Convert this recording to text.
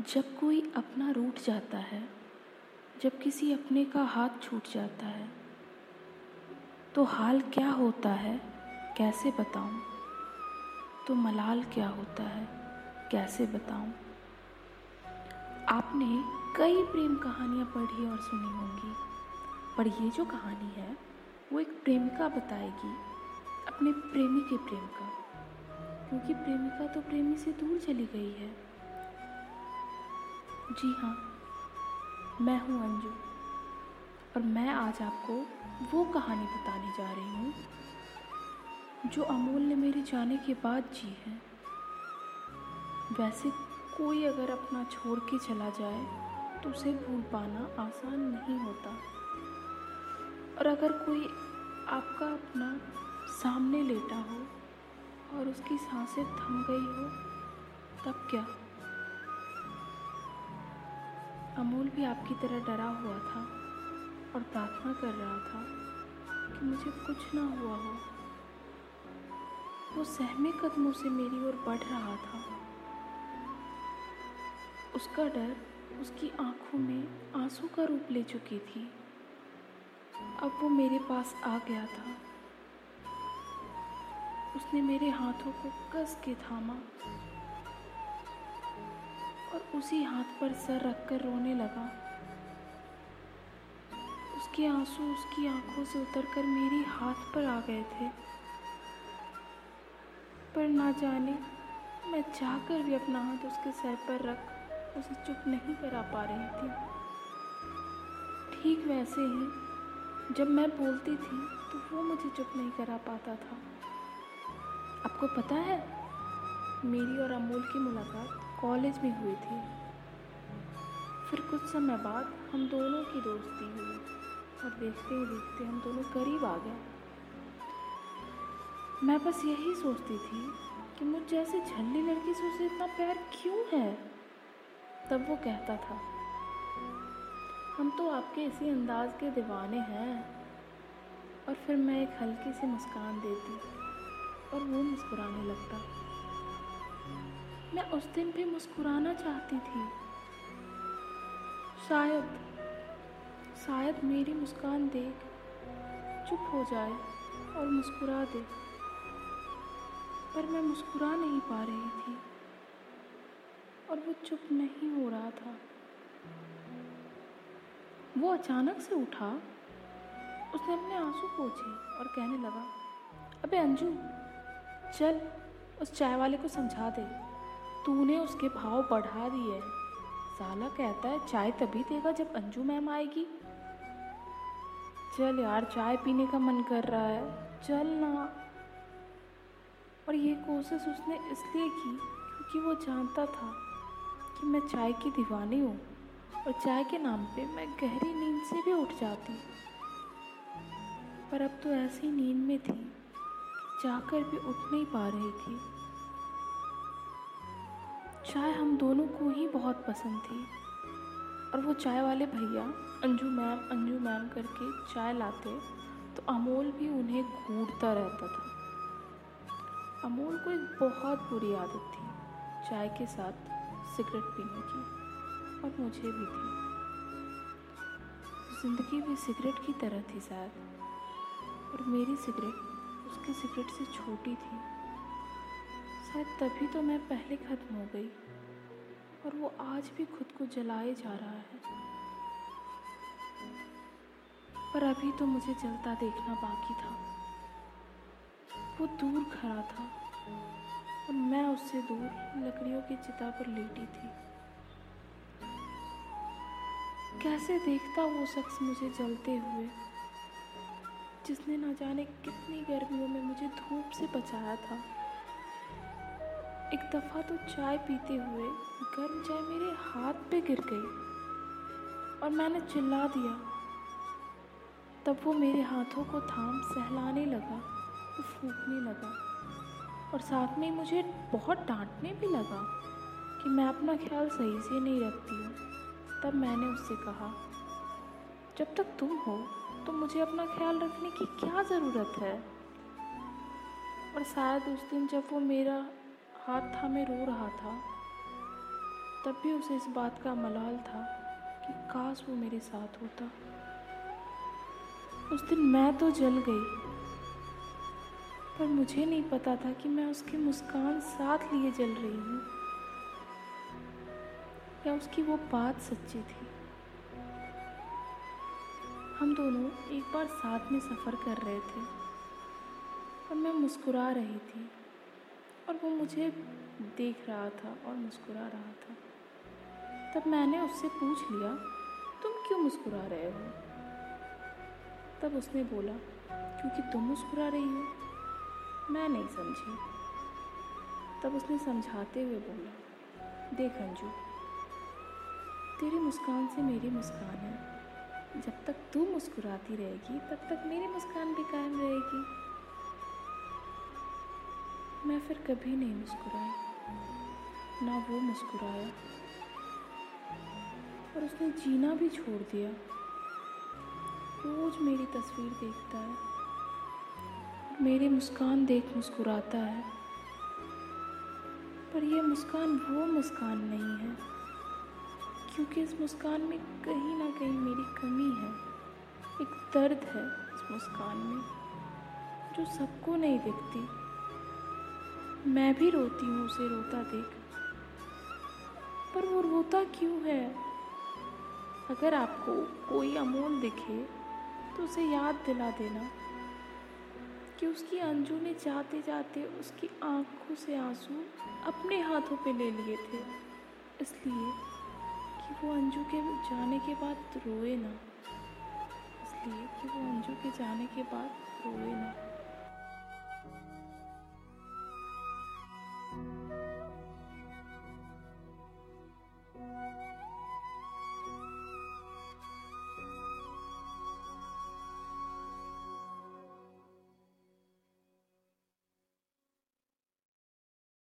जब कोई अपना रूठ जाता है, जब किसी अपने का हाथ छूट जाता है तो हाल क्या होता है, कैसे बताऊँ? तो मलाल क्या होता है, कैसे बताऊँ? आपने कई प्रेम कहानियाँ पढ़ी और सुनी होंगी, पर ये जो कहानी है, वो एक प्रेमिका बताएगी, अपने प्रेमी के प्रेम का। क्योंकि प्रेमिका तो प्रेमी से दूर चली गई है। जी हाँ मैं हूँ अंजू। और मैं आज आपको वो कहानी बताने जा रही हूँ, जो अमूल ने मेरे जाने के बाद जी है। वैसे कोई अगर अपना छोड़ के चला जाए तो उसे भूल पाना आसान नहीं होता। और अगर कोई आपका अपना सामने लेटा हो और उसकी साँसें थम गई हो, तब क्या? अमूल भी आपकी तरह डरा हुआ था और प्रार्थना कर रहा था कि मुझे कुछ ना हुआ हो। वो सहमे कदमों से मेरी ओर बढ़ रहा था। उसका डर उसकी आँखों में आँसू का रूप ले चुकी थी। अब वो मेरे पास आ गया था। उसने मेरे हाथों को कस के थामा। और उसी हाथ पर सर रखकर रोने लगा। उसके आँसू उसकी आँखों से उतरकर मेरी हाथ पर आ गए थे। पर ना जाने, मैं चाहकर भी अपना हाथ उसके सर पर रख उसे चुप नहीं करा पा रही थी। ठीक वैसे ही, जब मैं बोलती थी तो वो मुझे चुप नहीं करा पाता था। आपको पता है, मेरी और अमूल की मुलाकात कॉलेज में हुई थी। फिर कुछ समय बाद हम दोनों की दोस्ती हुई और देखते ही देखते हम दोनों करीब आ गए। मैं बस यही सोचती थी कि मुझ जैसे झल्ली लड़की से उसे इतना प्यार क्यों है? तब वो कहता था, हम तो आपके इसी अंदाज के दीवाने हैं। और फिर मैं एक हल्की सी मुस्कान देती और वो मुस्कुराने लगता। मैं उस दिन भी मुस्कुराना चाहती थी। शायद शायद मेरी मुस्कान देख चुप हो जाए और मुस्कुरा दे। पर मैं मुस्कुरा नहीं पा रही थी और वो चुप नहीं हो रहा था। वो अचानक से उठा, उसने अपने आँसू पोछे और कहने लगा, अबे अंजू, चल, उस चाय वाले को समझा दे। तूने उसके भाव बढ़ा दिए। साला कहता है, चाय तभी देगा जब अंजू मैम आएगी। चल यार, चाय पीने का मन कर रहा है। चल ना। और ये कोशिश उसने इसलिए की क्योंकि वो जानता था कि मैं चाय की दीवानी हूँ और चाय के नाम पे मैं गहरी नींद से भी उठ जाती। पर अब तो ऐसी नींद में थी जाकर भी उठ नहीं पा रही थी। चाय हम दोनों को ही बहुत पसंद थी। और वो चाय वाले भैया, अंजू मैम अंजू मैम करके चाय लाते तो अमोल भी उन्हें घूरता रहता था। अमोल को एक बहुत बुरी आदत थी चाय के साथ सिगरेट पीने की, और मुझे भी थी। ज़िंदगी भी सिगरेट की तरह थी शायद, और मेरी सिगरेट उसकी सिगरेट से छोटी थी। शायद तभी तो मैं पहले ख़त्म हो गई और वो आज भी खुद को जलाए जा रहा है। पर अभी तो मुझे जलता देखना बाकी था। वो दूर खड़ा था और मैं उससे दूर लकड़ियों की चिता पर लेटी थी। कैसे देखता वो शख्स मुझे जलते हुए, जिसने ना जाने कितनी गर्मियों में मुझे धूप से बचाया था। एक दफ़ा तो चाय पीते हुए गर्म चाय मेरे हाथ पे गिर गई और मैंने चिल्ला दिया। तब वो मेरे हाथों को थाम सहलाने लगा वो फूकने लगा और साथ में मुझे बहुत डांटने भी लगा कि मैं अपना ख्याल सही से नहीं रखती हूँ। तब मैंने उससे कहा, जब तक तुम हो तो मुझे अपना ख्याल रखने की क्या ज़रूरत है? और शायद उस दिन जब वो मेरा हाथ था, मैं रो रहा था। तब भी उसे इस बात का मलाल था कि काश वो मेरे साथ होता। उस दिन मैं तो जल गई, पर मुझे नहीं पता था कि मैं उसकी मुस्कान साथ लिए जल रही हूँ, या उसकी वो बात सच्ची थी। हम दोनों एक बार साथ में सफ़र कर रहे थे, और मैं मुस्कुरा रही थी। और वो मुझे देख रहा था और मुस्कुरा रहा था। तब मैंने उससे पूछ लिया, तुम क्यों मुस्कुरा रहे हो? तब उसने बोला, क्योंकि तुम मुस्कुरा रही हो। मैं नहीं समझी। तब उसने समझाते हुए बोला, देख अंजू, तेरी मुस्कान से मेरी मुस्कान है। जब तक तू मुस्कुराती रहेगी, तब तक मेरी मुस्कान भी कायम रहेगी। मैं फिर कभी नहीं मुस्कुराई, ना वो मुस्कुराया। और उसने जीना भी छोड़ दिया। रोज मेरी तस्वीर देखता है, मेरी मुस्कान देख मुस्कुराता है। पर यह मुस्कान वो मुस्कान नहीं है, क्योंकि इस मुस्कान में कहीं ना कहीं मेरी कमी है। एक दर्द है इस मुस्कान में, जो सबको नहीं दिखती। मैं भी रोती हूँ उसे रोता देख। पर वो रोता क्यों है? अगर आपको कोई अमोल दिखे तो उसे याद दिला देना कि उसकी अंजू ने जाते जाते उसकी आँखों से आँसू अपने हाथों पे ले लिए थे। इसलिए कि वो अंजू के जाने के बाद रोए ना। इसलिए कि वो अंजू के जाने के बाद रोए ना।